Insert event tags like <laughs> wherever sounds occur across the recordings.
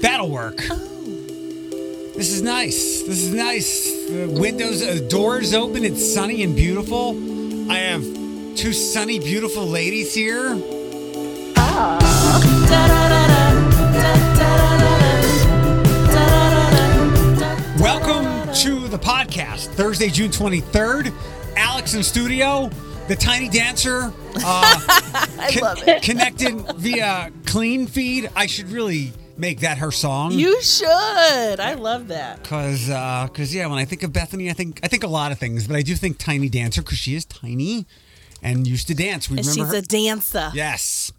That'll work. This is nice. This is nice. The windows, uh, doors open. It's sunny and beautiful. I have two sunny, beautiful ladies here. Welcome to the podcast. Thursday, June 23rd. Alex in studio. The Tiny Dancer. Uh, <laughs> I love it. Connected via clean feed. I should really make that her song. You should. I love that. Cause, uh, cause yeah, when I think of Bethany, I think I think a lot of things, but I do think Tiny Dancer because she is tiny and used to dance. We And remember she's her. a dancer. yes.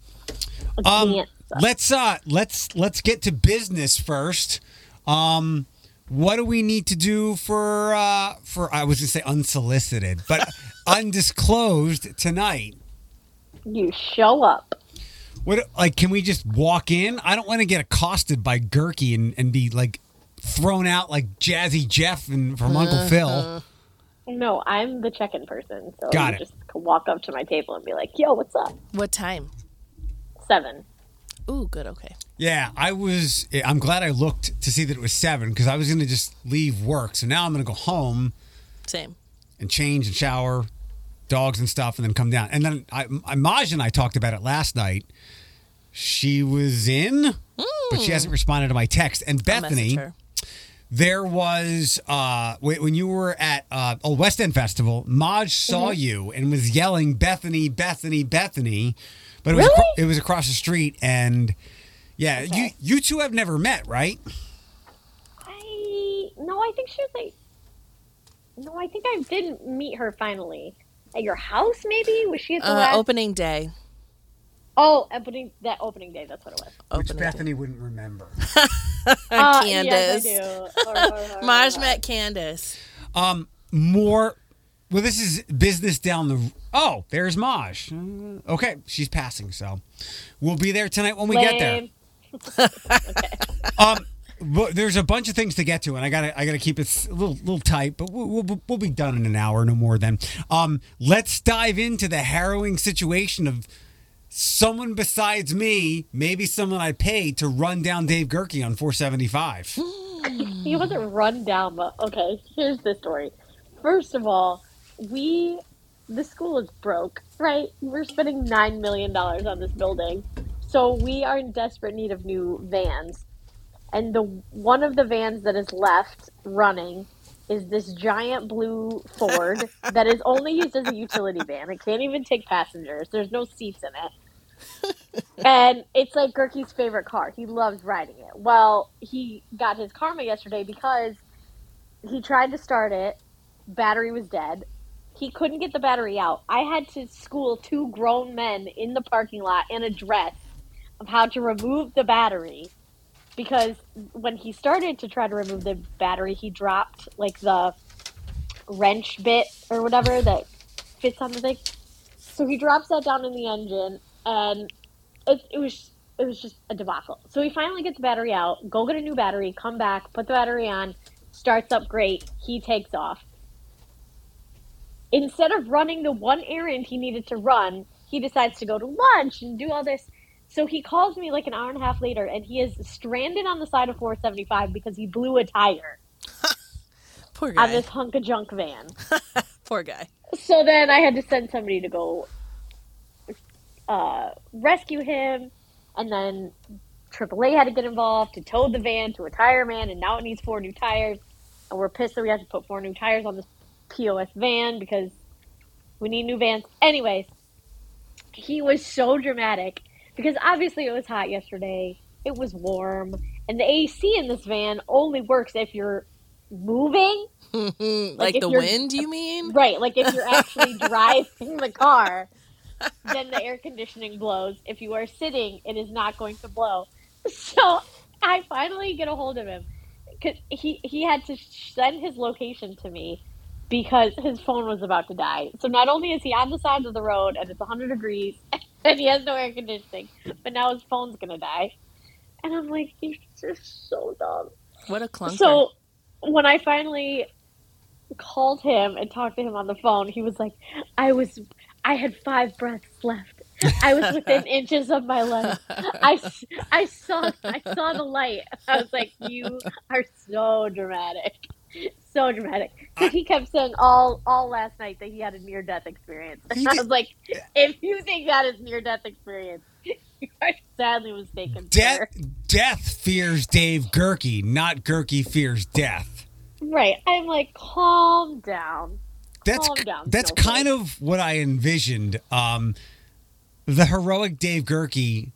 Um, Dancer. let's uh, let's let's get to business first. Um, what do we need to do for uh, for I was gonna say unsolicited, but <laughs> undisclosed tonight? You show up. What like can we just walk in? I don't want to get accosted by Gerke and, and be like thrown out like Jazzy Jeff and from Uncle uh-huh. Phil. No, I'm the check-in person, so Got you it. just walk up to my table and be like, "Yo, what's up?" What time? Seven. Ooh, good. Okay. Yeah, I was. Eh, I'm glad I looked to see that it was seven because I was gonna just leave work. So now I'm gonna go home Same. and change and shower, dogs and stuff, and then come down. And then I, I Maj and I talked about it last night. She was in, but she hasn't responded to my text. And Bethany, there was uh when you were at uh Old West End Festival, Maj saw you and was yelling Bethany, Bethany, Bethany, but it was Really? acro- it was across the street and yeah, you Okay. you two have never met, right? I no, I think she was like. No, I think I didn't meet her finally at your house. Maybe was she at the Uh, last? opening day. Oh, opening that opening day. That's what it was. Which Opening day. Bethany wouldn't remember. <laughs> Uh, Candace. Yes, <laughs> met Candace. Um, more. Well, this is business down the. Oh, there's Maj. Uh, Okay, she's passing, so we'll be there tonight when we get there. Lame. <laughs> Um, but there's a bunch of things to get to, and I gotta I gotta keep it s- a little little tight, but we'll, we'll, we'll be done in an hour, no more. Then, um, let's dive into the harrowing situation of someone besides me, maybe someone I paid to run down Dave Gerke on 475. He wasn't <gasps> run down, but okay. Here's the story. First of all, we the school is broke, right? We're spending nine million dollars on this building, so we are in desperate need of new vans. And the one of the vans that is left running is this giant blue Ford that is only used as a utility van. It can't even take passengers. There's no seats in it. <laughs> and it's like Gerke's favorite car. He loves riding it. Well, he got his karma yesterday because he tried to start it, battery was dead. He couldn't get the battery out. I had to school two grown men in the parking lot in a dress of how to remove the battery because when he started to try to remove the battery, he dropped like the wrench bit or whatever that fits on the thing. So he drops that down in the engine, and it, it was it was just a debacle. So he finally gets the battery out, go get a new battery, come back, put the battery on, starts up great. He takes off. Instead of running the one errand he needed to run, he decides to go to lunch and do all this. So he calls me like an hour and a half later, and he is stranded on the side of 475 because he blew a tire <laughs> Poor guy. on this hunk of junk van. <laughs> Poor guy. So then I had to send somebody to go uh, rescue him, and then AAA had to get involved to tow the van to a tire man, and now it needs four new tires. And we're pissed that we have to put four new tires on this POS van because we need new vans. Anyways, he was so dramatic because obviously it was hot yesterday. It was warm, and the AC in this van only works if you're moving. <laughs> like if the wind, you mean? Right, like if you're actually <laughs> driving the car, <laughs> then the air conditioning blows. If you are sitting, it is not going to blow. So I finally get a hold of him because he he had to send his location to me because his phone was about to die. So not only is he on the side of the road and it's 100 degrees and he has no air conditioning, but now his phone's gonna die. And I'm like, you're just so dumb. What a clunker. So when I finally called him and talked to him on the phone, he was like, I was I had five breaths left I was within <laughs> inches of my leg. I, I saw I saw the light. I was like, "You are so dramatic, <laughs> so dramatic." 'Cause he kept saying all all last night that he had a near death experience. <laughs> I was like, "If you think that is near death experience, <laughs> you are sadly mistaken." Death, sir." death fears Dave Gerke, not Gerke fears death. Right. I'm like, calm down. That's Calm down, that's Snowflake. kind of what I envisioned. Um, the heroic Dave Gerke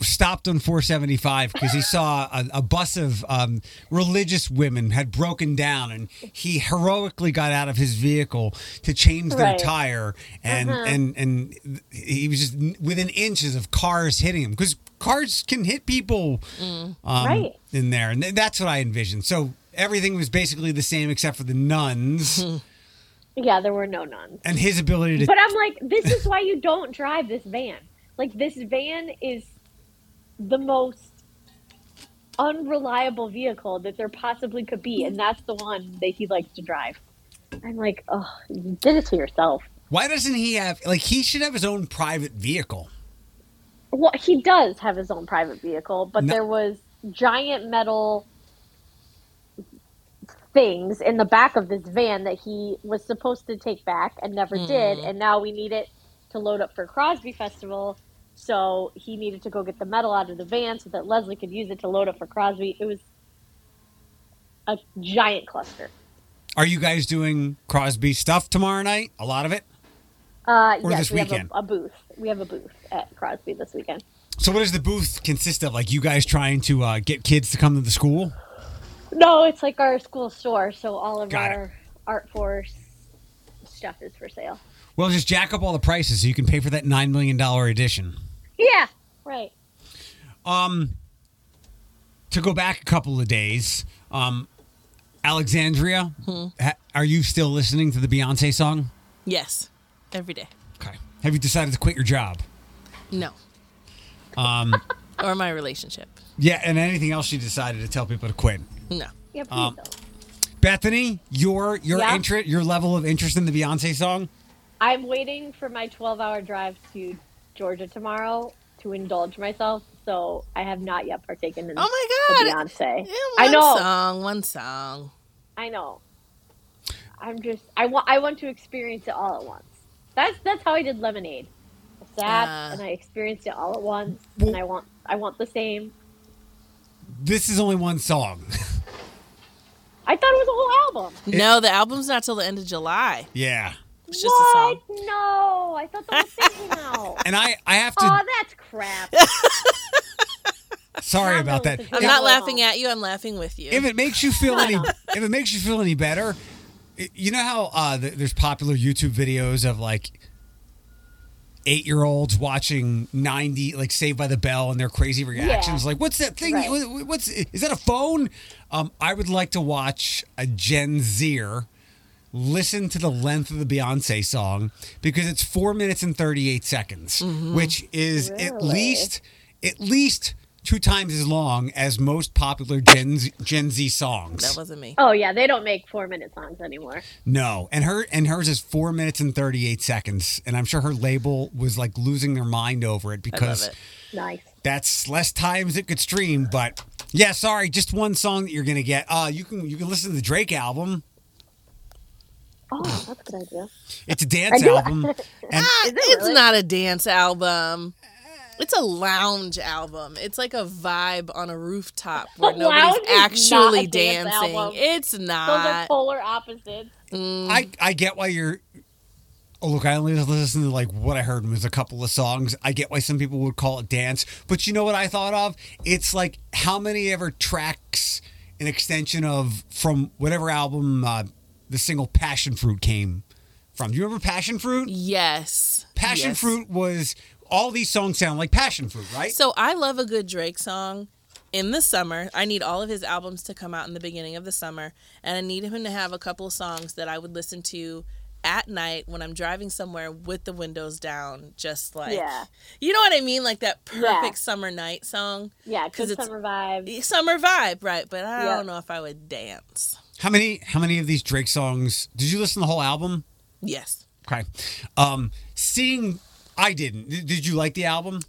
stopped on 475 because he saw a, a bus of um, religious women had broken down, and he heroically got out of his vehicle to change their Right. tire, and Uh-huh. and and he was just within inches of cars hitting him because cars can hit people um, Right. in there, and that's what I envisioned. So everything was basically the same except for the nuns <laughs> Yeah, there were no nuns. and his ability to But I'm like, this is why you don't drive this van. Like, this van is the most unreliable vehicle that there possibly could be, and that's the one that he likes to drive. I'm like, oh, you did it to yourself. Why doesn't he have like he should have his own private vehicle? Well, he does have his own private vehicle, but No- there was giant metal things in the back of this van that he was supposed to take back and never did, hmm. and now we need it to load up for Crosby Festival. So he needed to go get the metal out of the van so that Leslie could use it to load up for Crosby. It was a giant cluster. Are you guys doing Crosby stuff tomorrow night? A lot of it. Uh, Or yes, this we weekend? have a, a booth. We have a booth at Crosby this weekend. So what does the booth consist of? Like you guys trying to uh, get kids to come to the school? No, it's like our school store, so all of Got it. our art force stuff is for sale. Well, just jack up all the prices so you can pay for that nine million dollar edition. Yeah, right. Um, to go back a couple of days, um, Alexandria, ha- are you still listening to the Beyonce song? Yes, every day. Okay. Have you decided to quit your job? No. Um, <laughs> Or my relationship. yeah, and anything else you decided to tell people to quit? No. Yeah, Um, don't. Bethany, your your Yeah? interest, your level of interest in the Beyonce song. I'm waiting for my 12 hour drive to Georgia tomorrow to indulge myself, so I have not yet partaken in Oh my god. Beyonce. Yeah, I one know. song, one song. I know. I'm just I want I want to experience it all at once. That's that's how I did Lemonade. I sat Ah. and I experienced it all at once, Well- and I want I want the same. This is only one song. <laughs> I thought it was a whole album. No, the album's not till the end of July. yeah, It's just a song. what? No, I thought the whole thing came out. <laughs> and I I have to. Oh, that's crap. <laughs> sorry I'm about that. I'm not all the way laughing at you. I'm laughing with you. If it makes you feel any, <laughs> if it makes you feel any better, you know how uh, there's popular YouTube videos of like eight year olds watching 90 like saved by the bell and their crazy reactions Yeah. like what's that thing Right. What's is that a phone um i would like to watch a gen zer listen to the length of the beyonce song because it's four minutes and 38 seconds which is at least at least two times as long as most popular gen z, gen z songs that wasn't me. Oh yeah, they don't make four minute songs anymore. no, and her and hers is four minutes and thirty eight seconds, and I'm sure her label was like losing their mind over it I because love it. Nice. that's less times it could stream. But yeah, sorry, just one song that you're gonna get. Uh you can you can listen to the Drake album. Oh, that's a good idea. It's a dance album, <laughs> and Ah, it it's really? not a dance album. It's a lounge album. It's like a vibe on a rooftop <laughs> where Lounge nobody's is not actually dance dancing. album. It's Those are not. polar opposites. Mm, I I get why you're. Oh look, I only listened to like what I heard was a couple of songs. I get why some people would call it dance, but you know what I thought of? It's like how many ever tracks an extension of from whatever album uh, the single "Passion Fruit" came from. Do you remember "Passion Fruit"? yes. Passion Yes. Fruit was all these songs sound like passion fruit, right? So I love a good Drake song in the summer. I need all of his albums to come out in the beginning of the summer, and I need him to have a couple of songs that I would listen to at night when I'm driving somewhere with the windows down, just like Yeah. you know what I mean, like that perfect Yeah. summer night song, Yeah, because it's- summer vibe. summer vibe, right? But I Yeah. don't know if I would dance. How many how many of these Drake songs did you listen to the whole album? Yes. Okay. Um, seeing I didn't. Did you like the album?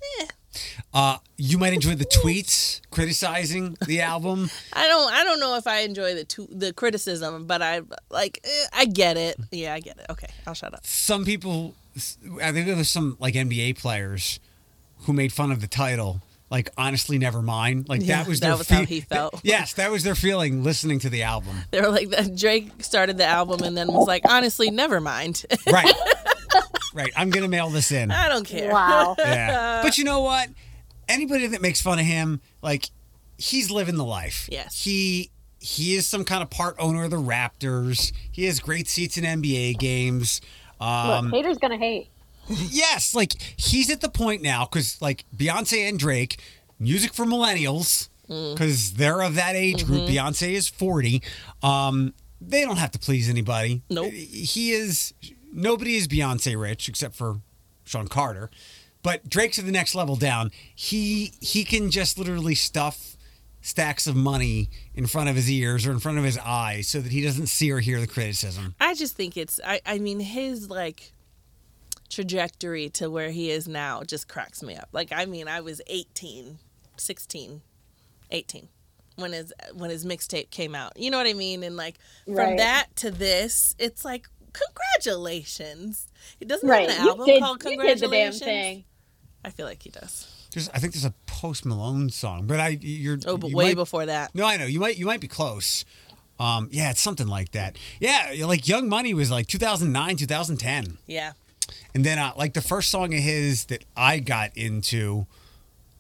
Uh, you might enjoy the tweets criticizing the album. <laughs> I don't. I don't know if I enjoy the tu- the criticism, but I like. eh, I get it. Yeah, I get it. Okay, I'll shut up. Some people, I think there was some like NBA players who made fun of the title. Like honestly, never mind. Like Yeah, that was that their was how he felt. yes, that was their feeling listening to the album. They were like that. Drake started the album and then was like, honestly, never mind. <laughs> Right, right. I'm gonna mail this in. I don't care. Wow. <laughs> Yeah. But you know what? Anybody that makes fun of him, like he's living the life. Yes. He he is some kind of part owner of the Raptors. He has great seats in NBA games. Um, Look, haters gonna hate. <laughs> yes, like he's at the point now because like Beyonce and Drake, music for millennials because they're of that age group. Beyonce is forty. Um, they don't have to please anybody. Nope. He is nobody is Beyonce rich except for Shawn Carter. But Drake's at the next level down. He he can just literally stuff stacks of money in front of his ears or in front of his eyes so that he doesn't see or hear the criticism. I just think it's. I. I mean, his like trajectory to where he is now just cracks me up. Like, I mean, I was 18, 16, 18 when his when his mixtape came out. You know what I mean? And like from Right. that to this, it's like congratulations. He doesn't Right. have an album did, called you did the damn Congratulations. thing. I feel like he does. There's, I think there's a Post Malone song, but I you're Oh, but you way might- before that. No, I know you might you might be close. Um, yeah, it's something like that. Yeah, like Young Money was like 2009, 2010, Yeah. And then uh, like the first song of his that I got into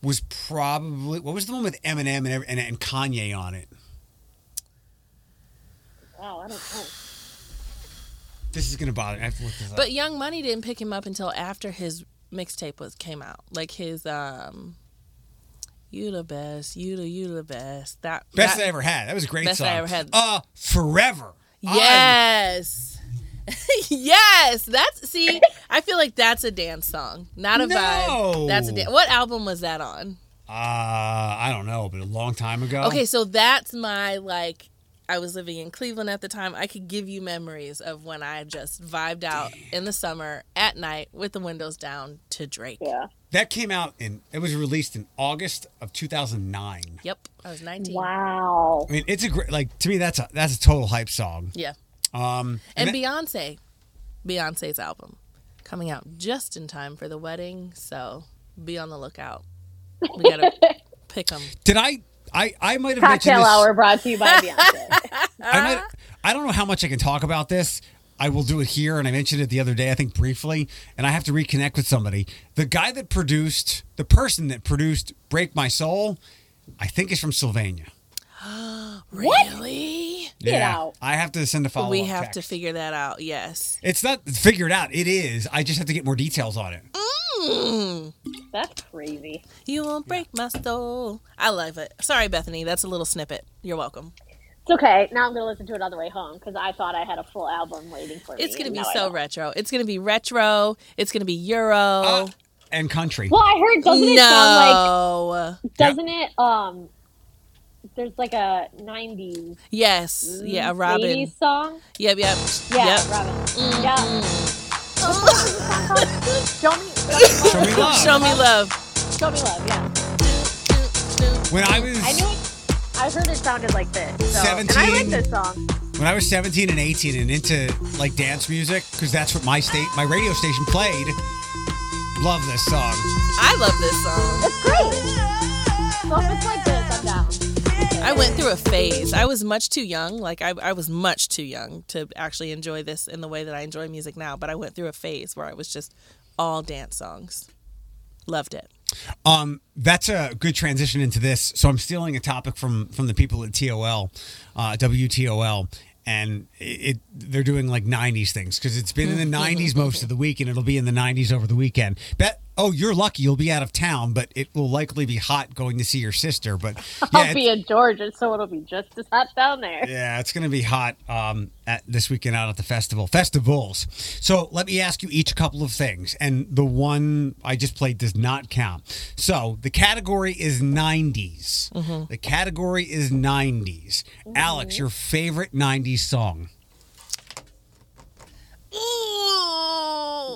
was probably what was the one with Eminem and and, and Kanye on it. Wow, I don't know. This is gonna bother. me. I have to look this up. But Young Money didn't pick him up until after his mixtape was came out. Like his um You the best, you the you the best. That Best that, I ever had. That was a great Best song. I ever had. Uh, forever. I- Yes. <laughs> yes, that's see. I feel like that's a dance song, not a No. vibe. That's a dance. What album was that on? uh, I don't know, but a long time ago. Okay, so that's my like. I was living in Cleveland at the time. I could give you memories of when I just vibed out in the summer at night with the windows down to Drake. Yeah. That came out in. It was released in August of 2009. Yep, I was 19. Wow. I mean, it's a great. Like to me, that's a that's a total hype song. Yeah. Um, And that- Beyonce, Beyonce's album coming out just in time for the wedding, so be on the lookout. We gotta <laughs> pick them. did I? I I might have mentioned Cocktail this. hour brought to you by <laughs> Beyonce. I might. I don't know how much I can talk about this. I will do it here, and I mentioned it the other day, I think briefly, and I have to reconnect with somebody. The guy that produced, the person that produced "Break My Soul," I think is from Sylvania. <gasps> Really? Get out. I have to send a follow. we have to figure that out. Yes. It's not figured out. It is. I just have to get more details on it. Mm. That's crazy. You won't break my soul. I love it. Sorry, Bethany. That's a little snippet. You're welcome. It's okay. Now I'm gonna listen to it on the way home because I thought I had a full album waiting for me. It's gonna be so retro. It's gonna be retro. It's gonna be Euro. Uh, and country. Well, I heard. Doesn't it sound no. like? Doesn't it? Um. There's like a '90s, yes. Yeah. Robin. '80s song. Yep. Yep. Yeah, Yep. Robin. Mm, Yeah. mm. Show me, Show me love. Show me love. show me love. Yeah. When I was I knew it. I heard it sounded like this. So, And I like this song. when I was 17 and 18 and into like dance music because that's what my state my radio station played. Love this song. I love this song. It's great. So if it's like this, I'm down. I went through a phase. I was much too young. Like I, I was much too young to actually enjoy this in the way that I enjoy music now. But I went through a phase where I was just all dance songs. Loved it. Um, that's a good transition into this. So I'm stealing a topic from from the people at TOL, uh, WTOL, and it, they're doing like 90s things because it's been in the <laughs> 90s most of the week, and it'll be in the 90s over the weekend. Bet. Oh, you're lucky. You'll be out of town, but it will likely be hot going to see your sister. But <laughs> yeah, I'll be in Georgia, so it'll be just as hot down there. Yeah, it's going to be hot um, at this weekend out at the festival. Festivals. So let me ask you each a couple of things, and the one I just played does not count. So the category is 90s. The category is 90s. Alex, your favorite 90s song?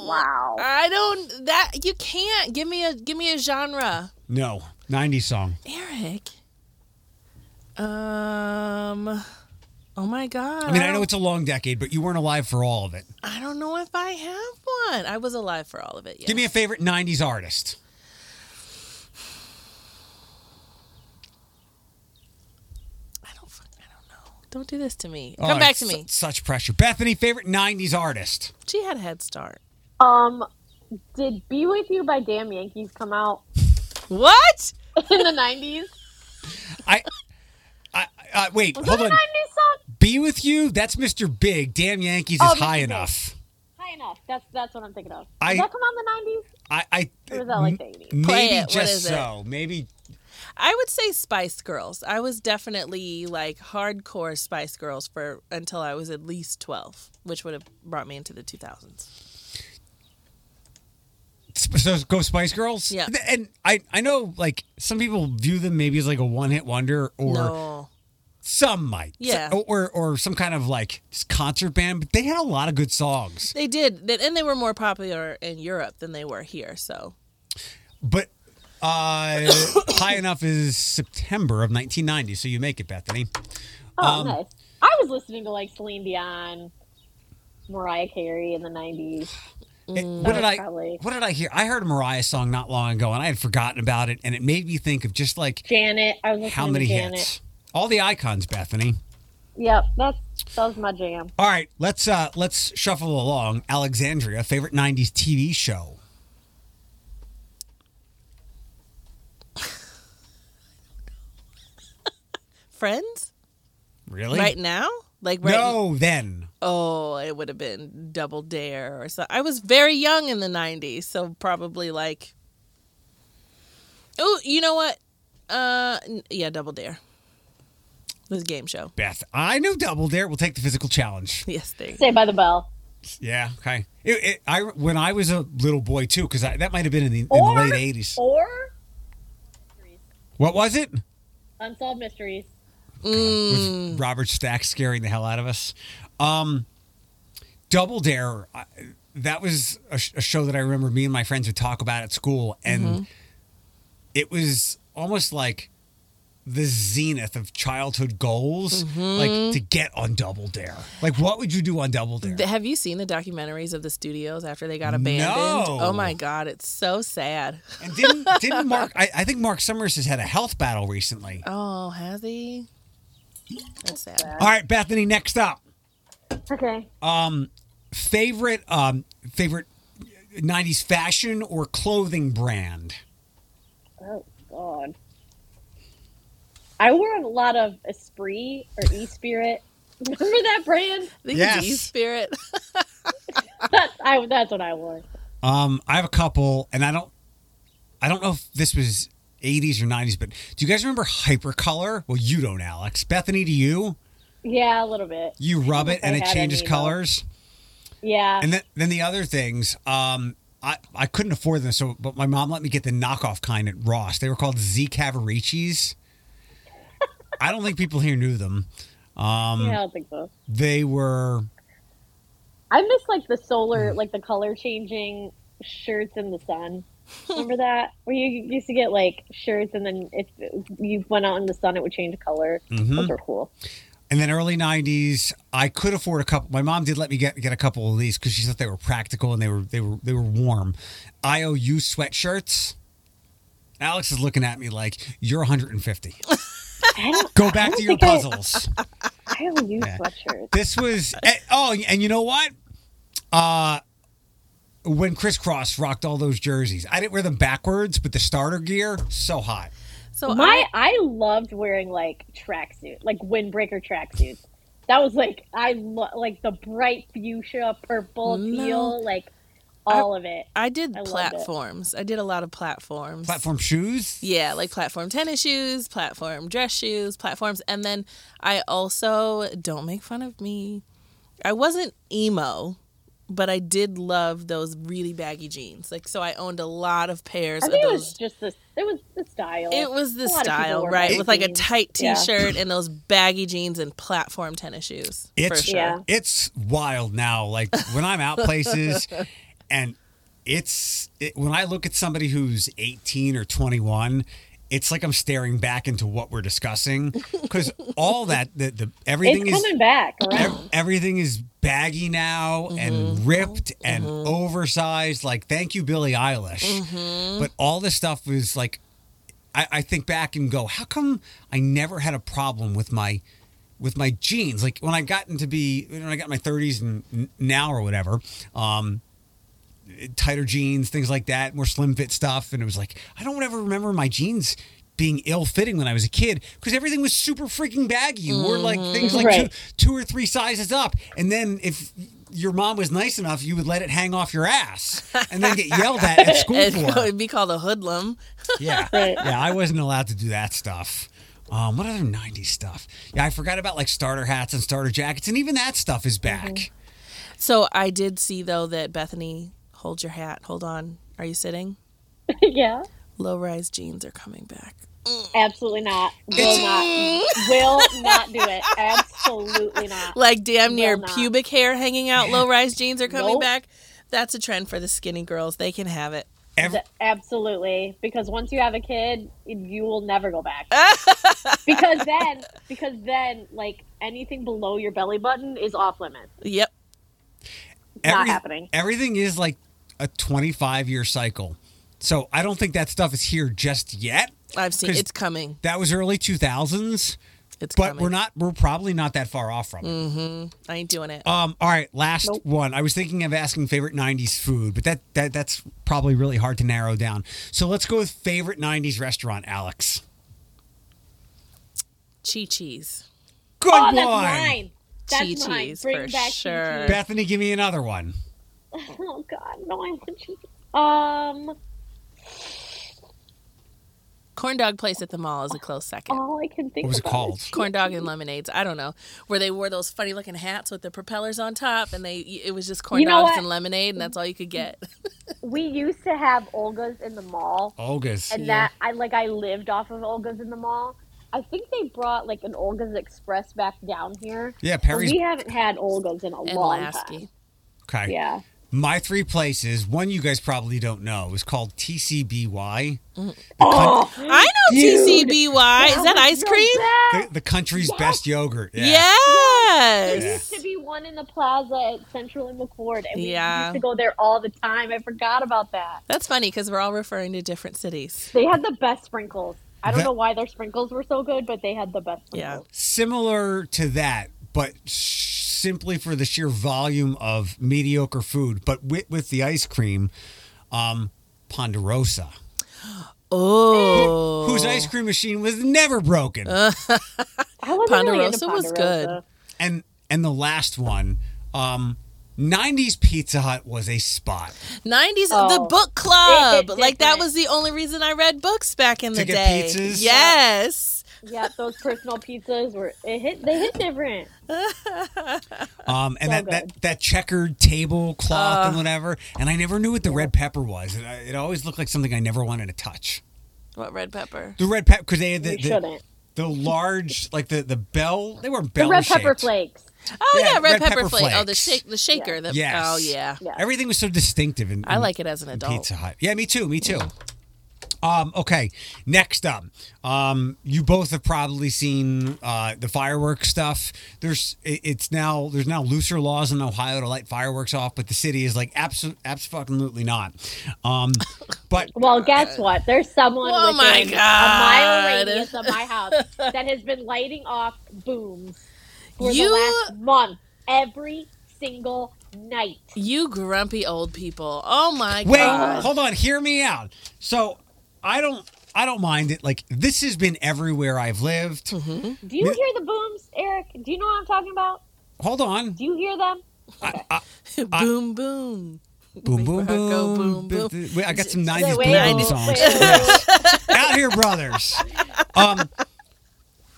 Wow. I don't that you can't give me a give me a genre, No, '90s song. Eric. Um. Oh my god. I mean, I know it's a long decade, but you weren't alive for all of it. I don't know if I have one. I was alive for all of it. Yes. Give me a favorite '90s artist. I don't. fuck- I don't. Don't this to me. Oh, Come back to su- me. Such pressure. Bethany, favorite '90s artist. She had a head start. Um, did "Be With You" by Damn Yankees come out What? in the nineties? I. I, I wait, Was hold that a on. nineties song? Be with you. That's Mr. Big. Damn Yankees Oh, is Mr. high Big. enough. High enough. That's that's what I'm thinking of. I- Did that come out in the nineties? I, I Or was that like the 80s? maybe Play it. What just is it? so. Maybe I would say Spice Girls. I was definitely like hardcore Spice Girls for until I was at least twelve, which would have brought me into the two thousands. so go Spice Girls. Yeah. and I I know like some people view them maybe as like a one hit wonder, or No. some might. Yeah. So- or or some kind of like concert band, but they had a lot of good songs. They did, and they were more popular in Europe than they were here. So But uh, high enough is September of 1990, so you make it, Bethany. Oh, Um, nice. I was listening to like Celine Dion, Mariah Carey in the nineties. It- Mm. what did I probably- what did I hear? I heard a Mariah song not long ago, and I had forgotten about it, and it made me think of just like Janet. I was how many to Janet. hits. All the icons, Bethany. Yep, that's that was my jam. All right, let's uh let's shuffle along. Alexandria, favorite '90s TV show. Friends, Really? right now, like right. No, then. Oh, it would have been Double Dare or so. I was very young in the '90s, so probably like. Oh, you know what? Uh, yeah, Double Dare. It was a game show. Beth, I knew Double Dare. We'll take the physical challenge. <laughs> Yes, there. you go. Saved by the Bell. Yeah, okay. It, it, I when I was a little boy too, because that might have been in the, in the late '80s. Or What was it? Unsolved Mysteries. Mm. with Robert Stack scaring the hell out of us. Um, Double Dare, I, that was a, sh- a show that I remember me and my friends would talk about at school, and Mm-hmm. it was almost like the zenith of childhood goals, Mm-hmm. like to get on Double Dare. Like, what would you do on Double Dare? Have you seen the documentaries of the studios after they got abandoned? No. Oh my god, it's so sad. And didn't didn't <laughs> Mark? I, I think Mark Summers has had a health battle recently. Oh, has he? That's sad. All right, Bethany, next up. Okay. Um, favorite um favorite '90s fashion or clothing brand? Oh God. I wore a lot of Esprit or E Spirit. <laughs> Remember that brand? I think Yes. E-Spirit. <laughs> That's I. That's what I wore. Um, I have a couple, and I don't, I don't know if this was '80s or '90s, but do you guys remember Hypercolor? Well, you don't, Alex. Bethany, do you? Yeah, a little bit. You rub it and it changes colors. Yeah. And then, then the other things, um, I, I couldn't afford them, so but my mom let me get the knockoff kind at Ross. They were called Z Cavariccis. I don't think people here knew them. Um, yeah, I don't think so. They were I miss like the Hmm. solar, like the color changing shirts in the sun. Remember that? Where you used to get like shirts, and then if you went out in the sun, it would change color. Mhm. Those were cool. And then early '90s, I could afford a couple. My mom did let me get get a couple of these because she thought they were practical and they were they were they were warm. IOU sweatshirts. Alex is looking at me like you're 150. <laughs> Go back to your puzzles. <laughs> I don't use Yeah. sweatshirts. This was eh, oh, and you know what? Uh when Kris Kross rocked all those jerseys, I didn't wear them backwards, but the starter gear so hot. So My I, I loved wearing like tracksuit, like windbreaker tracksuits. That was like I lo- like the bright fuchsia, purple, No. teal, like all of it. I did I platforms. I did a lot of platforms. Platform shoes. Yeah, like platform tennis shoes, platform dress shoes, platforms. And then I also, don't make fun of me, I wasn't emo, but I did love those really baggy jeans. Like, so I owned a lot of pairs I of think it those. was just the it was the style. It was the A lot of people style, right? With like a tight t-shirt and those baggy jeans and platform tennis shoes. for It's sure. Yeah. it's wild now. Like when I'm out places <laughs> and it's it, when I look at somebody who's 18 or 21, it's like I'm staring back into what we're discussing because all that the, the everything It's is coming back ev- everything is baggy now and mm-hmm. ripped mm-hmm. and oversized. Like, thank you, Billie Eilish. Mm-hmm. But all this stuff was like, I, I think back and go, how come I never had a problem with my with my jeans? Like when I got into be when I got in my 30s and now or whatever. Um, tighter jeans, things like that, more slim fit stuff. And it was like, I don't ever remember my jeans being ill fitting when I was a kid because everything was super freaking baggy. You wore like things like Right. two, two or three sizes up. And then if your mom was nice enough, you would let it hang off your ass and then get yelled at at <laughs> school It for it. would be called a hoodlum. <laughs> Yeah. Right. Yeah, I wasn't allowed to do that stuff. Um, what other 90s stuff? Yeah, I forgot about like starter hats and starter jackets, and even that stuff is back. So I did see though that Bethany, hold your hat. Hold on. Are you sitting? <laughs> yeah. Low rise jeans are coming back. Absolutely not. Will not. Will not do it. Absolutely not. Like damn near pubic hair hanging out. <laughs> Low rise jeans are coming Nope. back. That's a trend for the skinny girls. They can have it. Ev- Absolutely, because once you have a kid, you will never go back. <laughs> because then, because then, like anything below your belly button is off limits. Yep. Not happening. Everything is like a 25 year cycle. So I don't think that stuff is here just yet. I've seen it's coming. That was early 2000s, It's but coming. we're not, we're probably not that far off from it. I ain't doing it. Um, all right, last Nope. one. I was thinking of asking favorite '90s food, but that, that that's probably really hard to narrow down. So let's go with favorite '90s restaurant, Alex. Chi Cheese. Good oh, one, that's mine. That's Chi mine. Bring for back Chi sure. Bethany. Give me another one. <laughs> Oh God, no, I want cheese. Um, Corn dog place at the mall is a close second. all I can think. What was it called? is Corn dog and lemonades. I don't know where they wore those funny looking hats with the propellers on top, and they it was just corn You know dogs what? and lemonade, and that's all you could get. <laughs> We used to have Olga's in the mall, Olga's. and Yeah. that I like. I lived off of Olga's in the mall. I think they brought like an Olga's Express back down here. Yeah, but Perry's. We haven't had Olga's in a and long Lasky. time. Okay. Yeah. My three places. One you guys probably don't know is called TCBY, Oh, I know Dude, TCBY. Is that ice the cream? the, the country's Yes. best yogurt. Yeah. Yes. There used to be one in the plaza at Central and McCord, and we Yeah. used to go there all the time. I forgot about that. That's funny because we're all referring to different cities. They had the best sprinkles. I don't That- know why their sprinkles were so good, but they had the best Yeah. Similar to that, but sh- simply for the sheer volume of mediocre food, but with, with the ice cream, um, Ponderosa, <gasps> Oh, whose ice cream machine was never broken. <laughs> I wasn't really Ponderosa was good. and and the last one, um, 90s Pizza Hut was a spot. 90s the Oh. book club It hit like that different. was the only reason i read books back in To the get day pizzas? yes Yeah, those personal pizzas were it hit. They hit different. <laughs> Um, and So that, good. that that checkered tablecloth and whatever. And I never knew what the red pepper was. It, it always looked like something I never wanted to touch. what red pepper The red pepper because they had the, the, the large like the the bell. They were The bell red pepper flakes. oh Yeah, yeah, red, red pepper, pepper flake oh the shake the shaker the, Yes. oh yeah Yeah. Everything was so distinctive. In, i like it as an adult Pizza Hut. Yeah, me too. Me too. Um, okay, next up, um, you both have probably seen uh, the fireworks stuff. There's, it's now there's now looser laws in Ohio to light fireworks off, but the city is like absolutely, absolutely not. Um, but <laughs> Well, guess what? There's someone Oh my within a mile radius of my house that has been lighting off booms for You- the last month every single night. you grumpy old people oh my wait, god Wait, hold on, hear me out. So I don't, I don't mind it. Like this has been everywhere I've lived. Do you Yeah. hear the booms, Eric? Do you know what I'm talking about? Hold on, Do you hear them? boom <laughs> boom boom, boom, Make my heart go boom. boom, boom. Wait, I got some '90s boom wait, boom wait, songs. wait, wait, wait. out here, brothers. Um,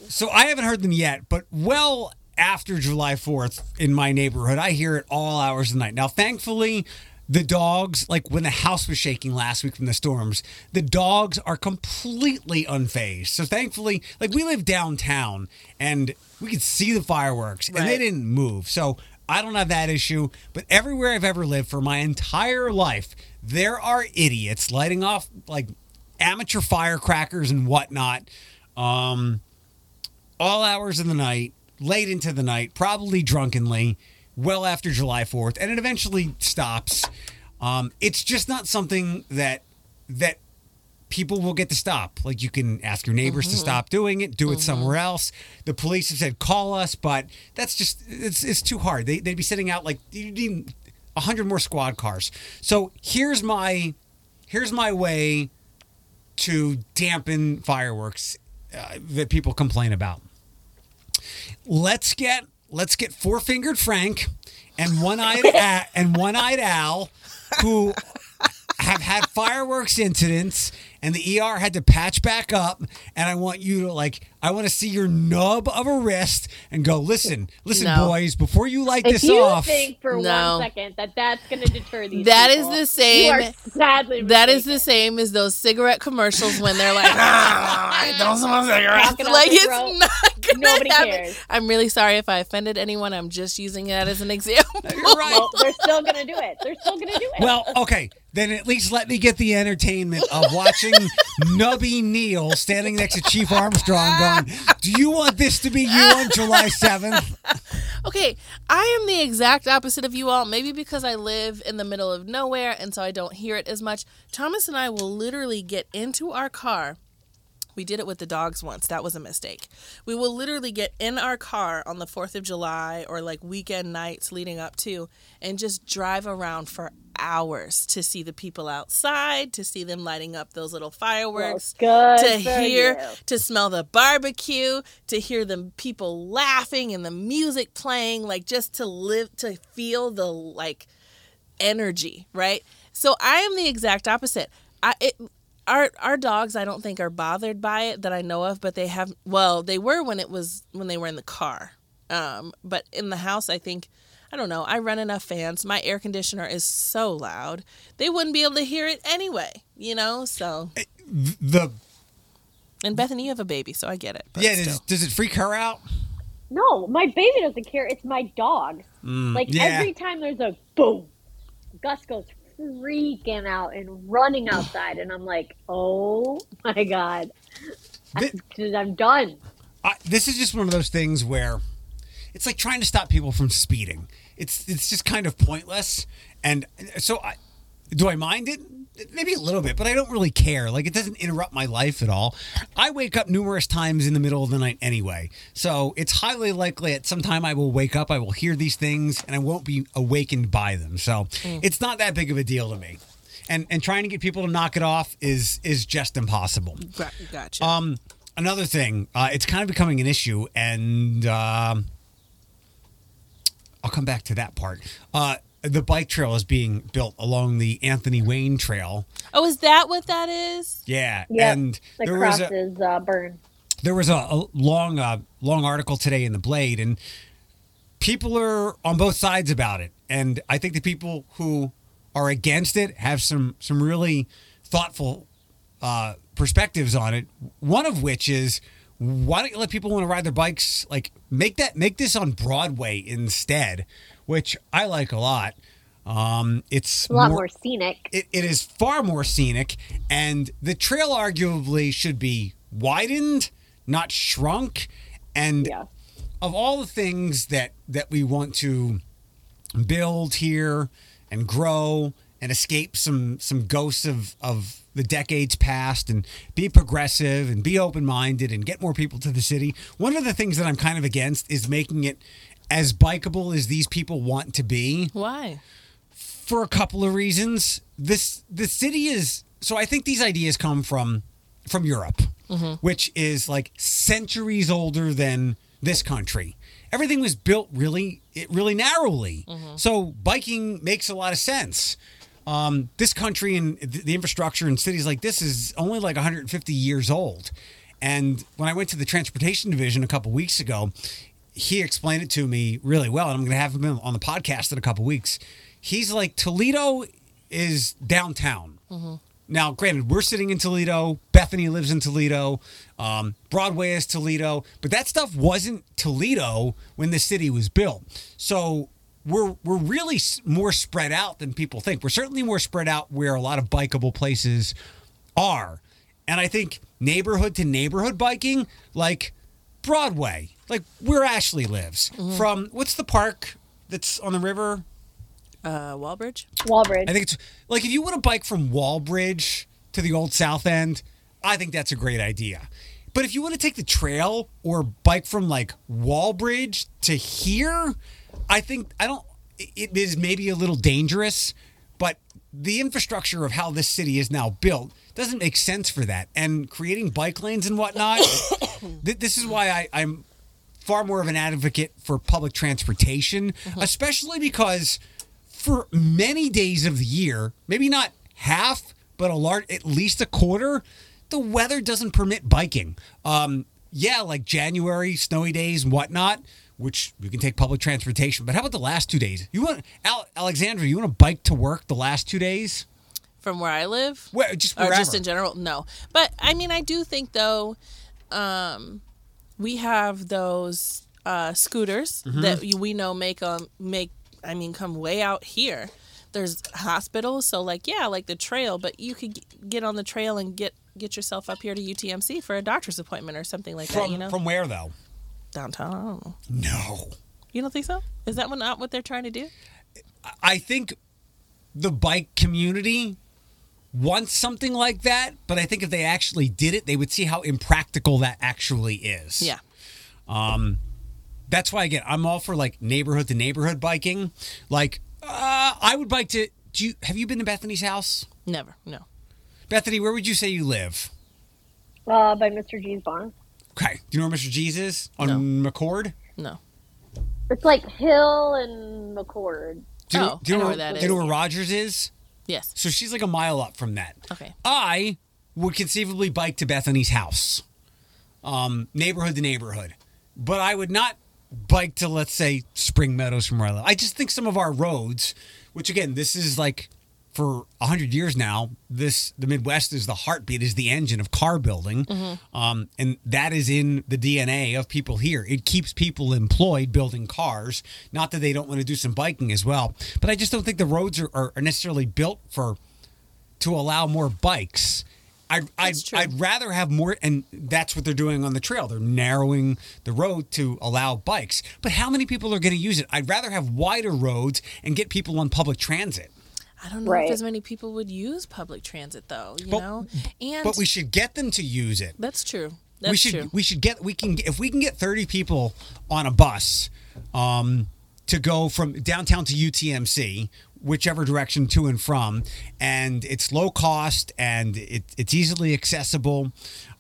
so I haven't heard them yet, but well after July 4th in my neighborhood, I hear it all hours of the night. Now, thankfully, the dogs, like when the house was shaking last week from the storms, the dogs are completely unfazed. So thankfully, like we live downtown and we could see the fireworks and they didn't move. So I don't have that issue, but everywhere I've ever lived for my entire life, there are idiots lighting off like amateur firecrackers and whatnot, um, all hours of the night, late into the night, probably drunkenly, well after July 4th, and it eventually stops. Um, it's just not something that that people will get to stop. Like you can ask your neighbors to stop doing it, do it somewhere else. The police have said call us, but that's just it's it's too hard. They they'd be sending out like you need a hundred more squad cars. So here's my here's my way to dampen fireworks uh, that people complain about. Let's get let's get four fingered Frank and one eyed <laughs> and one eyed Al, who have had fireworks incidents and the ER had to patch back up. And I want you to like, I want to see your nub of a wrist and go, listen, listen, No. boys, before you light If this you off. think for No. one second that that's going to deter these That is people, the you same- are sadly That is the same as those cigarette commercials when they're like, "Ah, I don't smoke cigarettes." Like it's throat. not gonna <laughs> Nobody cares. I'm really sorry if I offended anyone. I'm just using that as an example. <laughs> You're right. Well, they're still going to do it. They're still going to do it. Well, okay, then at least let me get the entertainment of watching <laughs> Nubby Neal standing next to Chief Armstrong going, Do you want this to be you on July 7th? Okay, I am the exact opposite of you all. Maybe because I live in the middle of nowhere and so I don't hear it as much. Thomas and I will literally get into our car. We did it with the dogs once. That was a mistake. We will literally get in our car on the 4th of July or like weekend nights leading up to and just drive around for hours to see the people outside, to see them lighting up those little fireworks good to hear you. to smell the barbecue to hear the people laughing and the music playing like just to live to feel the like energy right so i am the exact opposite i it our our dogs i don't think are bothered by it that i know of but they have well they were when it was when they were in the car um but in the house i think I don't know. I run enough fans. My air conditioner is so loud. They wouldn't be able to hear it anyway, you know? So, The and Bethany, you have a baby, so I get it. Yeah, does, does it freak her out? No, my baby doesn't care. It's my dog. like Mm, yeah. every time there's a boom, Gus goes freaking out and running outside, and I'm like, oh my god, Thi- I'm done. I, this is just one of those things where it's like trying to stop people from speeding. It's it's just kind of pointless. And so I do I mind it? Maybe a little bit, but I don't really care. Like it doesn't interrupt my life at all. I wake up numerous times in the middle of the night anyway. So it's highly likely at some time I will wake up, I will hear these things and I won't be awakened by them. So it's not that big of a deal to me. And and trying to get people to knock it off is is just impossible. Gotcha. Um, another thing, uh, it's kind of becoming an issue, and um, I'll come back to that part. Uh, the bike trail is being built along the Anthony Wayne Trail. oh, is that what that is? Yeah, Yep, and The there was a uh, burned. there was a, a long uh, long article today in the Blade, and people are on both sides about it. And I think the people who are against it have some some really thoughtful uh, perspectives on it. One of which is why don't you let people want to ride their bikes like make that make this on Broadway instead, which I like a lot. Um, it's A lot more scenic. it, it is far more scenic, and the trail arguably should be widened, not shrunk. And Yeah. of all the things that that we want to build here and grow and escape some some ghosts of of the decades past and be progressive and be open-minded and get more people to the city one of the things that i'm kind of against is making it as bikeable as these people want to be Why? for a couple of reasons. This the city is so I think these ideas come from from Europe, mm-hmm. which is like centuries older than this country. Everything was built really it really narrowly. Mm-hmm. So biking makes a lot of sense. Um, this country and the infrastructure in cities like this is only like 150 years old. And when I went to the transportation division a couple weeks ago, he explained it to me really well, and I'm going to have him on the podcast in a couple weeks. He's like Toledo is downtown. Now, granted, we're sitting in Toledo. Bethany lives in Toledo. Um, Broadway is Toledo, but that stuff wasn't Toledo when the city was built. So we're we're really more spread out than people think. We're certainly more spread out where a lot of bikeable places are. And I think neighborhood to neighborhood biking, like Broadway, like where Ashley lives, from what's the park that's on the river? Uh, Walbridge. Walbridge. I think it's like if you want to bike from Walbridge to the old South End, I think that's a great idea. But if you want to take the trail or bike from like Walbridge to here, I think I don't. It is maybe a little dangerous, but the infrastructure of how this city is now built doesn't make sense for that. And creating bike lanes and whatnot, <coughs> th- this is why I, I'm far more of an advocate for public transportation, mm-hmm. especially because for many days of the year, maybe not half, but a large, at least a quarter, the weather doesn't permit biking. Um, yeah, like January, snowy days and whatnot, which you can take public transportation. But how about the last two days? You want Al- Alexandra? You want to bike to work the last two days? From where I live, Where, just or just in general, no. But I mean, I do think though, um, we have those uh, scooters Mm-hmm. that we know make um make. I mean, come way out here. There's hospitals, so like yeah, like the trail, but you could get on the trail and get get yourself up here to UTMC for a doctor's appointment or something like from that. You know, from where though? downtown. I don't know. No. You don't think so? Is that what, not what they're trying to do? I think the bike community wants something like that, but I think if they actually did it, they would see how impractical that actually is. Yeah. Um, That's why again, I'm all for like neighborhood to neighborhood biking. Like, uh, I would bike to. Do you have you been to Bethany's house? Never. No. Bethany, where would you say you live? uh, by Mr. G's barn. Okay. Do you know where Mr. G's is on No. McCord? No. It's like Hill and McCord. Do you, Oh, do you know know where that is. do you know where Rogers is? Yes. So she's like a mile up from that. Okay. I would conceivably bike to Bethany's house, um, neighborhood to neighborhood, but I would not bike to let's say Spring Meadows from where I live. I just think some of our roads, which again, this is like for a hundred years now, this the Midwest is the heartbeat, is the engine of car building, um, and that is in the DNA of people here. It keeps people employed building cars. Not that they don't want to do some biking as well, but I just don't think the roads are, are necessarily built for to allow more bikes. I'd, I'd, I'd rather have more, and that's what they're doing on the trail. They're narrowing the road to allow bikes. But how many people are going to use it? I'd rather have wider roads and get people on public transit. I don't know Right. if as many people would use public transit though, you But- know? And But we should get them to use it. that's true. That's we should true. we should get we can if we can get 30 people on a bus um, to go from downtown to UTMC whichever direction to and from and it's low cost and it, it's easily accessible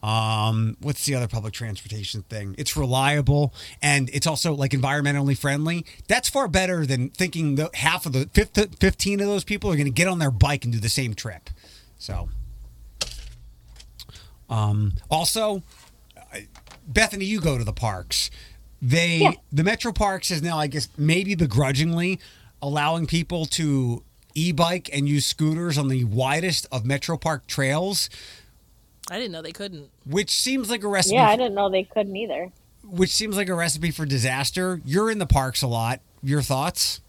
um, what's the other public transportation thing it's reliable and it's also like environmentally friendly that's far better than thinking that half of the 15 of those people are going to get on their bike and do the same trip so um, also Bethany, you go to the parks. They Yeah. the Metro Parks is now, I guess, maybe begrudgingly allowing people to e-bike and use scooters on the widest of Metro Park trails, I didn't know they couldn't. which seems like a recipe. Yeah, I didn't know they couldn't either. which seems like a recipe for disaster. You're in the parks a lot. Your thoughts?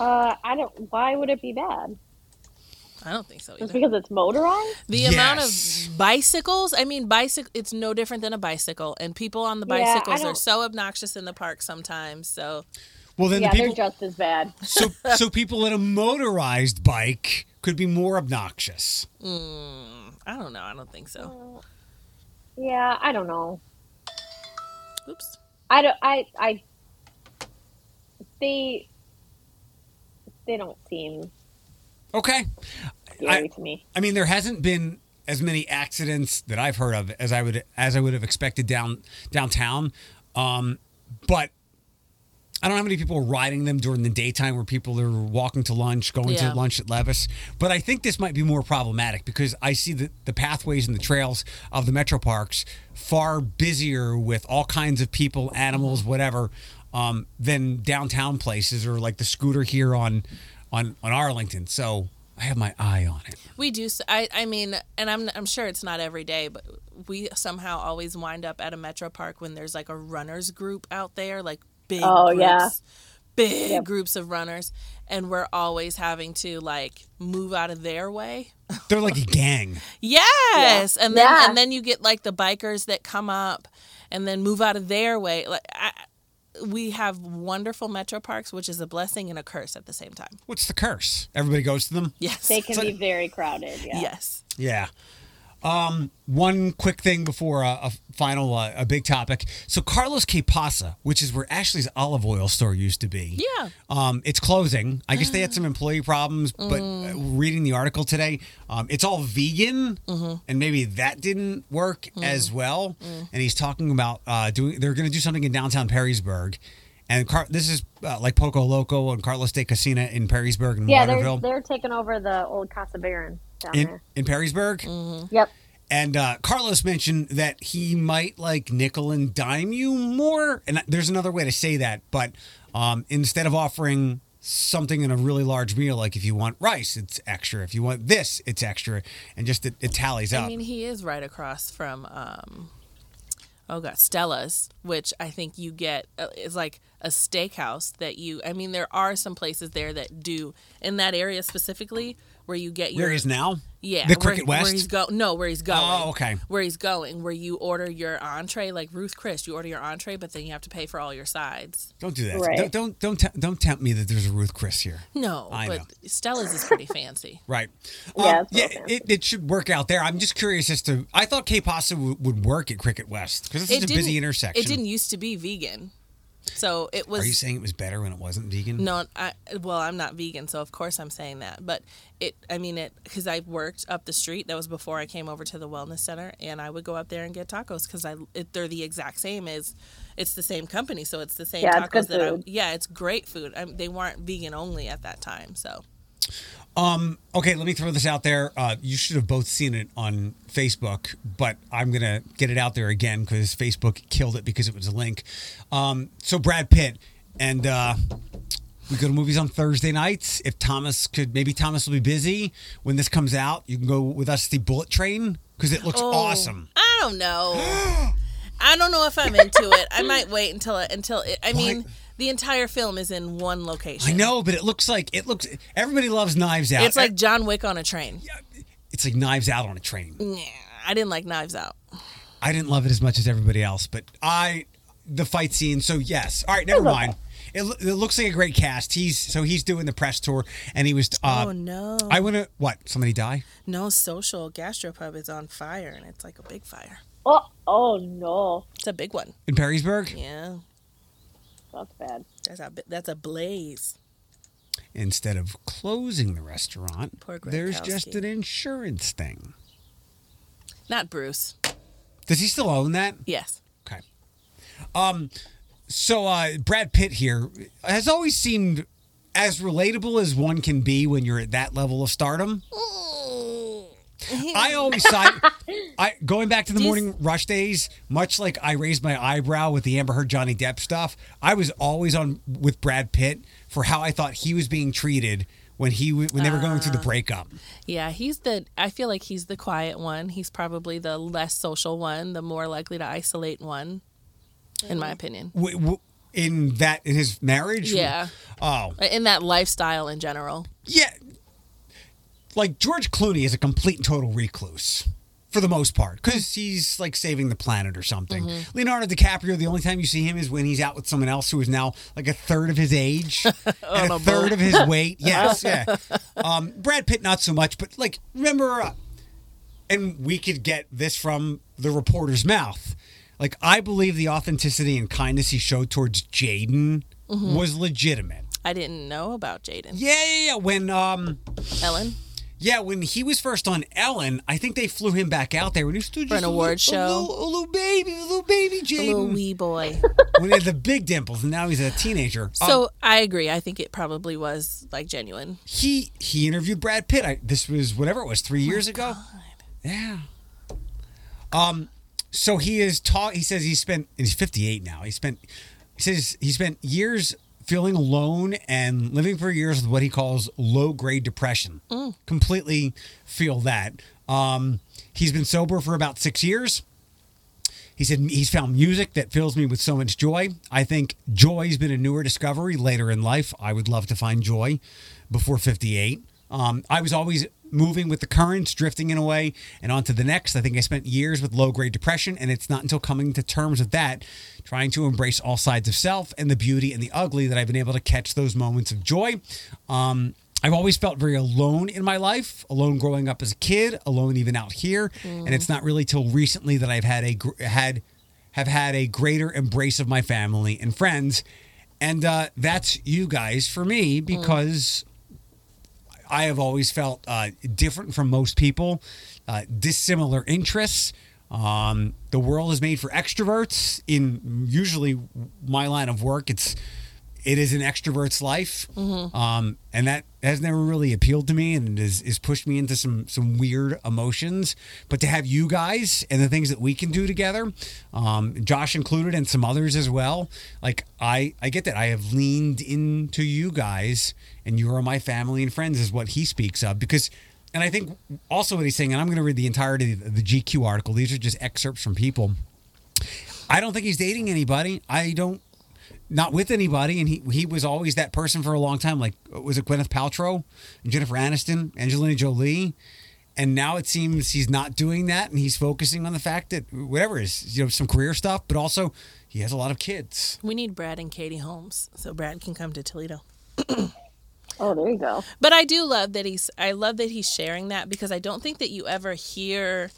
Uh, I don't. Why would it be bad? I don't think so Just either. because it's motorized? The amount of bicycles, I mean bicycle it's no different than a bicycle and people on the Yeah, bicycles are so obnoxious in the park sometimes. So Well, then yeah, the people. they're just as bad. so <laughs> so people in a motorized bike could be more obnoxious. I don't know. I don't think so. Yeah, I don't know. Oops. I don't. I. I. They. They don't seem Okay. scary I- to me. I mean, there hasn't been as many accidents that I've heard of as I would as I would have expected down downtown. Um, but I don't know how many people are riding them during the daytime where people are walking to lunch, going Yeah. to lunch at Levis. But I think this might be more problematic because I see the, the pathways and the trails of the metro parks far busier with all kinds of people, animals, whatever, um, than downtown places or like the scooter here on on on Arlington. So I have my eye on it. We do. I, I mean, and I'm. I'm sure it's not every day, but we somehow always wind up at a metro park when there's like a runners group out there, like big. Oh, groups, yeah. big Yep. groups of runners, and we're always having to like move out of their way. <laughs> They're like a gang. Yes, and then Yeah. and then you get like the bikers that come up and then move out of their way. Like I, we have wonderful metro parks, which is a blessing and a curse at the same time. What's the curse? Everybody goes to them. Yes, They can be very crowded. Yeah. yes. Yeah. Um, one quick thing before a, a final, uh, a big topic. So Carlos K Pasa, which is where Ashley's olive oil store used to be. Yeah. Um, it's closing. I guess they had some employee problems, but uh, reading the article today, um, it's all vegan, and maybe that didn't work as well. And he's talking about uh, doing. They're going to do something in downtown Perrysburg. And Car- this is uh, like Poco Loco and Carlos de Casina in Perrysburg and Yeah, they're they're taking over the old Casa Baron down In, there. in Perrysburg. Yep. And uh, Carlos mentioned that he might like nickel and dime you more. And there's another way to say that, but um, instead of offering something in a really large meal, like if you want rice, it's extra. If you want this, it's extra, and just it, it tallies up. I mean, he is right across from, um, oh god, Stella's, which I think you get uh, is like a steakhouse that you. I mean, there are some places there that do in that area specifically where you get your Where he is now? yeah the where, Cricket West. where he's go no where he's going Oh, okay. where he's going where you order your entree like Ruth Chris you order your entree but then you have to pay for all your sides Don't do that. Right. Don't don't don't, te- don't tempt me that there's a Ruth Chris here. no I but know. Stella's is pretty fancy <laughs> Right. Yeah, Um, it's yeah. fancy. It, it should work out there. I'm just curious as to. I thought K Pasta w- would work at Cricket West because it's such a busy intersection. it didn't used to be vegan so it was Are you saying it was better when it wasn't vegan? No, I well, I'm not vegan, so of course I'm saying that. But it, I mean it, because I worked up the street. That was before I came over to the wellness center, and I would go up there and get tacos because I, it, they're the exact same as, it's the same company, so it's the same Yeah, it's tacos good that I. Yeah, it's great food. I, they weren't vegan only at that time, so Um, okay, let me throw this out there. Uh, you should have both seen it on Facebook, but I'm gonna get it out there again because Facebook killed it because it was a link. Um, so Brad Pitt and uh, we go to movies on Thursday nights. If Thomas could, maybe Thomas will be busy when this comes out. You can go with us to the Bullet Train because it looks Oh, awesome. I don't know. <gasps> I don't know if I'm into it. I might wait until it, until it, I mean. What? The entire film is in one location. I know, but it looks like it looks. Everybody loves Knives Out. It's like John Wick on a train. it's like Knives Out on a train. Yeah, I didn't like Knives Out. I didn't love it as much as everybody else, but I the fight scene. So yes, all right, never mind. It, it looks like a great cast. He's so he's doing the press tour, and he was. Uh, oh no! I want to what? Somebody die? No social gastropub is on fire, and it's like a big fire. Oh, oh no, It's a big one. in Perrysburg Yeah, that's bad. that's a that's a blaze. instead of closing the restaurant. There's just an insurance thing. Not Bruce. Does he still own that? Yes. Okay. Um, so uh, Brad Pitt here has always seemed as relatable as one can be when you're at that level of stardom. I <laughs> always side. I going back to the Do morning rush days, much like I raised my eyebrow with the Amber Heard Johnny Depp stuff. I was always on with Brad Pitt for how I thought he was being treated when he w- when they were going through the ah. breakup. Yeah, he's the. I feel like he's the quiet one. He's probably the less social one, the more likely to isolate one, in my opinion. W- w- in that in his marriage. Yeah. Oh In that lifestyle in general. yeah. Like George Clooney is a complete and total recluse. For the most part, because he's like saving the planet or something. Mm-hmm. Leonardo DiCaprio, the only time you see him is when he's out with someone else who is now like a third of his age <laughs> and a third of his weight. <laughs> Yes, yeah. Um, Brad Pitt, not so much, but like remember, uh, and we could get this from the reporter's mouth. Like I believe the authenticity and kindness he showed towards Jaden Mm-hmm. was legitimate. I didn't know about Jaden. Yeah, yeah, yeah. When um, Ellen. Yeah, when he was first on Ellen, I think they flew him back out there when he was still just an a award little, show? a little, a little baby, a little baby The little wee boy. <laughs> when he had the big dimples, and now he's a teenager. Um, So I agree. I think it probably was like genuine. he he interviewed Brad Pitt. I, this was whatever it was, three Oh years ago. Yeah. Um. So he is taught. He says he spent. He's fifty eight now. He spent. He says he spent years feeling alone and living for years with what he calls low grade depression. Completely feel that. Um. He's been sober for about six years. he said he's found music that fills me with so much joy. I think joy's been a newer discovery later in life. I would love to find joy before 58. Um, I was always moving with the currents, drifting in a way, and on to the next. I think I spent years with low grade depression, and it's not until coming to terms with that, trying to embrace all sides of self and the beauty and the ugly, that I've been able to catch those moments of joy. Um, I've always felt very alone in my life, alone growing up as a kid, alone even out here, and it's not really till recently that I've had a gr- had have had a greater embrace of my family and friends, and uh, that's you guys for me because I have always felt uh, different from most people, uh, dissimilar interests. Um, the world is made for extroverts. In usually my line of work, it's it is an extrovert's life, um, and that has never really appealed to me, and is is pushed me into some some weird emotions. But to have you guys and the things that we can do together, um, Josh included, and some others as well, like I I get that I have leaned into you guys, and you are my family and friends, is what he speaks of because. And I think also what he's saying, and I'm going to read the entirety of the GQ article. These are just excerpts from people. I don't think he's dating anybody. I don't not with anybody, and he he was always that person for a long time. Like was it Gwyneth Paltrow, and Jennifer Aniston, Angelina Jolie, and now it seems he's not doing that, and he's focusing on the fact that whatever is you know some career stuff, but also he has a lot of kids. We need Brad and Katie Holmes so Brad can come to Toledo. <clears throat> Oh, there you go. But I do love that he's I love that he's sharing that because I don't think that you ever hear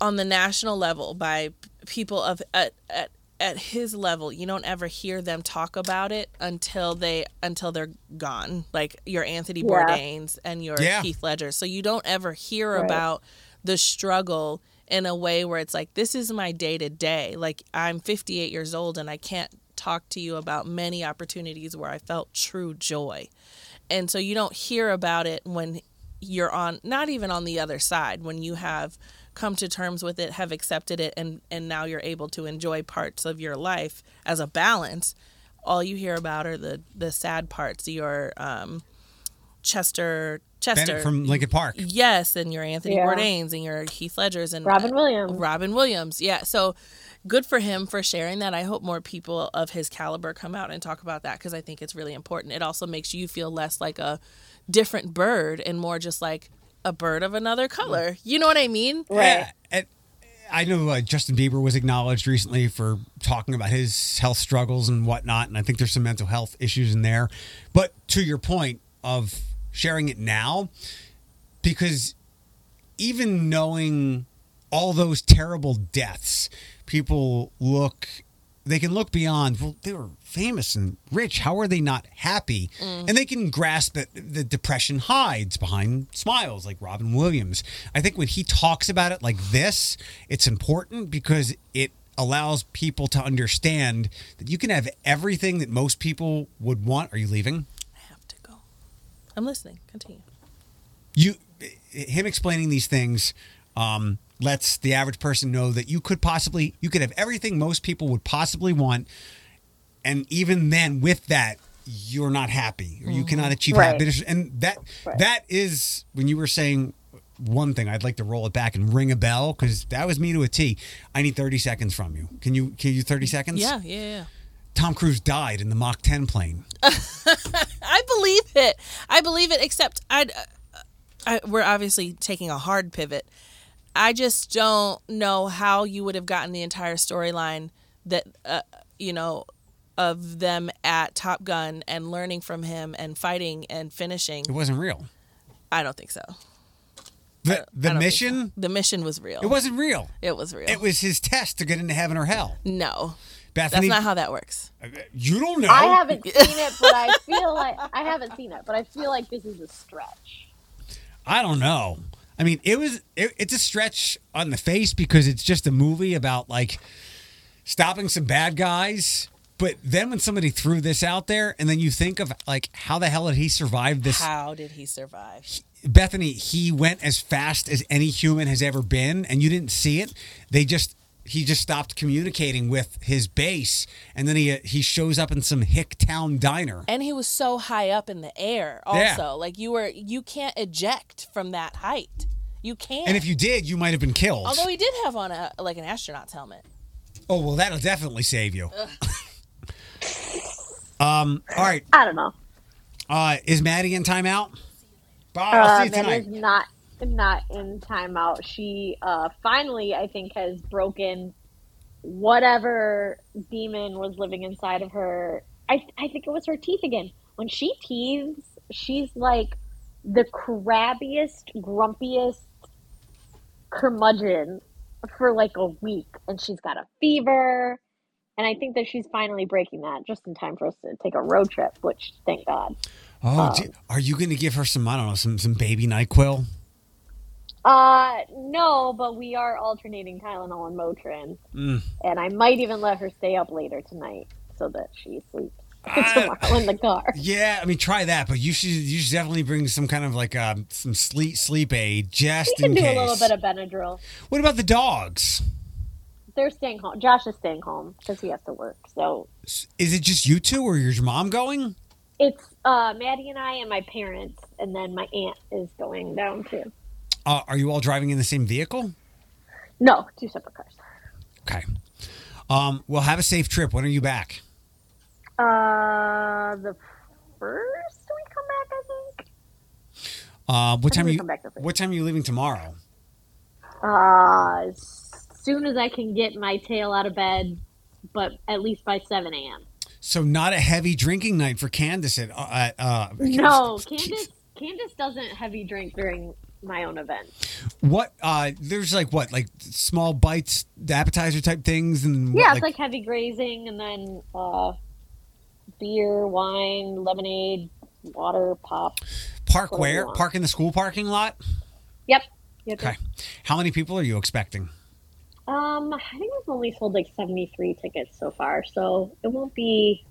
on the national level by people of at at at his level, you don't ever hear them talk about it until they until they're gone. Like your Anthony Yeah. Bourdain's and your Yeah. Keith Ledger. So you don't ever hear Right. about the struggle in a way where it's like this is my day to day. Like I'm 58 years old and I can't talk to you about many opportunities where I felt true joy. And so you don't hear about it when you're on not even on the other side when you have come to terms with it, have accepted it and and now you're able to enjoy parts of your life as a balance. All you hear about are the the sad parts, your um Chester Chester Bennett from Linkin Park. Yes, and your Anthony Yeah. Bourdain's and your Heath Ledger's and Robin Williams. Robin Williams. Yeah. So good for him for sharing that. I hope more people of his caliber come out and talk about that because I think it's really important. It also makes you feel less like a different bird and more just like a bird of another color. You know what I mean? Right. Yeah, and I know uh, Justin Bieber was acknowledged recently for talking about his health struggles and whatnot, and I think there's some mental health issues in there. But to your point of sharing it now, because even knowing all those terrible deaths, people look. They can look beyond. Well, they were famous and rich. How are they not happy? And they can grasp that the depression hides behind smiles, like Robin Williams. I think when he talks about it like this, it's important because it allows people to understand that you can have everything that most people would want. Are you leaving? I have to go. I'm listening. Continue. you him explaining these things um, lets the average person know that you could possibly you could have everything most people would possibly want and even then with that you're not happy or you mm-hmm. cannot achieve Right. happiness and that Right. that is when you were saying one thing I'd like to roll it back and ring a bell because that was me to a T. I need 30 seconds from you. Can you can you 30 seconds? Yeah, yeah, yeah. Tom Cruise died in the Mach 10 plane. <laughs> I believe it. I believe it. Except I, uh, I, we're obviously taking a hard pivot. I just don't know how you would have gotten the entire storyline that uh, you know of them at Top Gun and learning from him and fighting and finishing. It wasn't real. I don't think so. The the mission so. The mission was real. it wasn't real. It was real. It was his test to get into heaven or hell. no, Bethany, that's not how that works. you don't know. I haven't seen it, but I feel like I haven't seen it, but I feel like this is a stretch. I don't know. I mean, it was it, it's a stretch on the face because it's just a movie about like stopping some bad guys. But then when somebody threw this out there, and then you think of like how the hell did he survive this? How did he survive? Bethany, he went as fast as any human has ever been, and you didn't see it. They just he just stopped communicating with his base, and then he he shows up in some hick town diner. and he was so high up in the air Yeah. also like you were you can't eject from that height You can't. And if you did, you might have been killed. Although he did have on a like an astronaut's helmet. oh well, that'll definitely save you. <laughs> um. All right. I don't know. Uh, is Maddie in timeout? Bye. I'll Uh, see you tonight. is not not in timeout. She uh, finally, I think, has broken whatever demon was living inside of her. I I think it was her teeth again. When she teethes, she's like the crabbiest, grumpiest curmudgeon for like a week, and she's got a fever. And I think that she's finally breaking that just in time for us to take a road trip, which thank God. Oh, do- are you going to give her some? I don't know, some some baby Nyquil? Uh, no, but we are alternating Tylenol and Motrin, Mm. and I might even let her stay up later tonight so that she sleeps <laughs> I- tomorrow in the car. Yeah, I mean, try that, but you should you should definitely bring some kind of like um, some sleep sleep aid just We can in do case. a little bit of Benadryl. what about the dogs? They're staying home. Josh is staying home because he has to work. So Is it just you two, or is your mom going? it's uh, Maddie and I and my parents, and then my aunt is going down too. Uh, are you all driving in the same vehicle? No, two separate cars. Okay. Um, well, have a safe trip. When are you back? Uh, the first we come back, I think. Uh, what I time are you? come back the first. What time are you leaving tomorrow? Uh, as soon as I can get my tail out of bed, but at least by 7 a.m. So not a heavy drinking night for Candace at uh, uh No, <laughs> Candace, Candace doesn't heavy drink during my own event. What uh there's like what like small bites, appetizer type things and what, Yeah, it's like heavy grazing and then uh, beer, wine, lemonade, water, pop. park where? Park in the school parking lot? Yep. yep. Okay. How many people are you expecting? Um, I think we've only sold like 73 tickets so far, so it won't be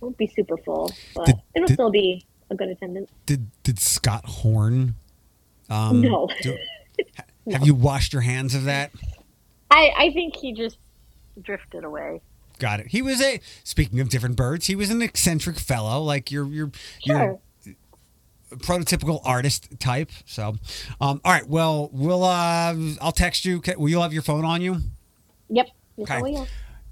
won't be super full, but Did- it'll did- still be a good attendance. Did did Scott Horn um No. do- <laughs> have you washed your hands of that? I I think he just drifted away. Got it. He was a speaking of different birds, he was an eccentric fellow, like your your your prototypical artist type. So, um, all right. Well, we'll uh, I'll text you. Will you have your phone on you? Yep. Okay. Will.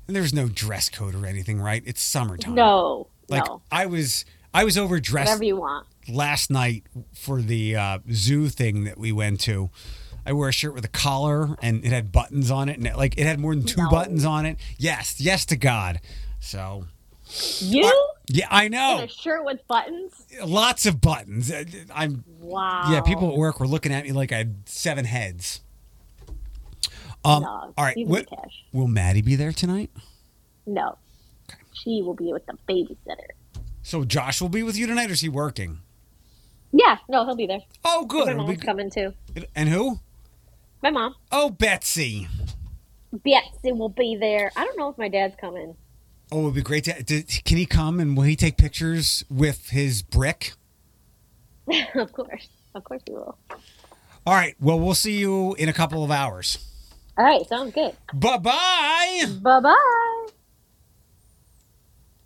There's no dress code or anything, right? It's summertime. No. Like no. I was, I was overdressed Whatever you want. Last night for the uh, zoo thing that we went to. I wore a shirt with a collar and it had buttons on it, and it, like it had more than two No. buttons on it. Yes, yes to God. So You yeah, I in know, a shirt with buttons? lots of buttons. Uh, I'm Wow. yeah. People at work were looking at me like I had seven heads. Um, No, all right. cash. will Maddie be there tonight? No. She will be with the babysitter. So Josh will be with you tonight, or is he working? Yeah, no, he'll be there. Oh, good. My mom's be- coming too. and who? My mom. Oh, Betsy. Betsy will be there. I don't know if my dad's coming. Oh, it would be great to. to can he come and will he take pictures with his brick? <laughs> of course. Of course he will. All right. Well, we'll see you in a couple of hours. All right, sounds good. Bye bye. Bye bye.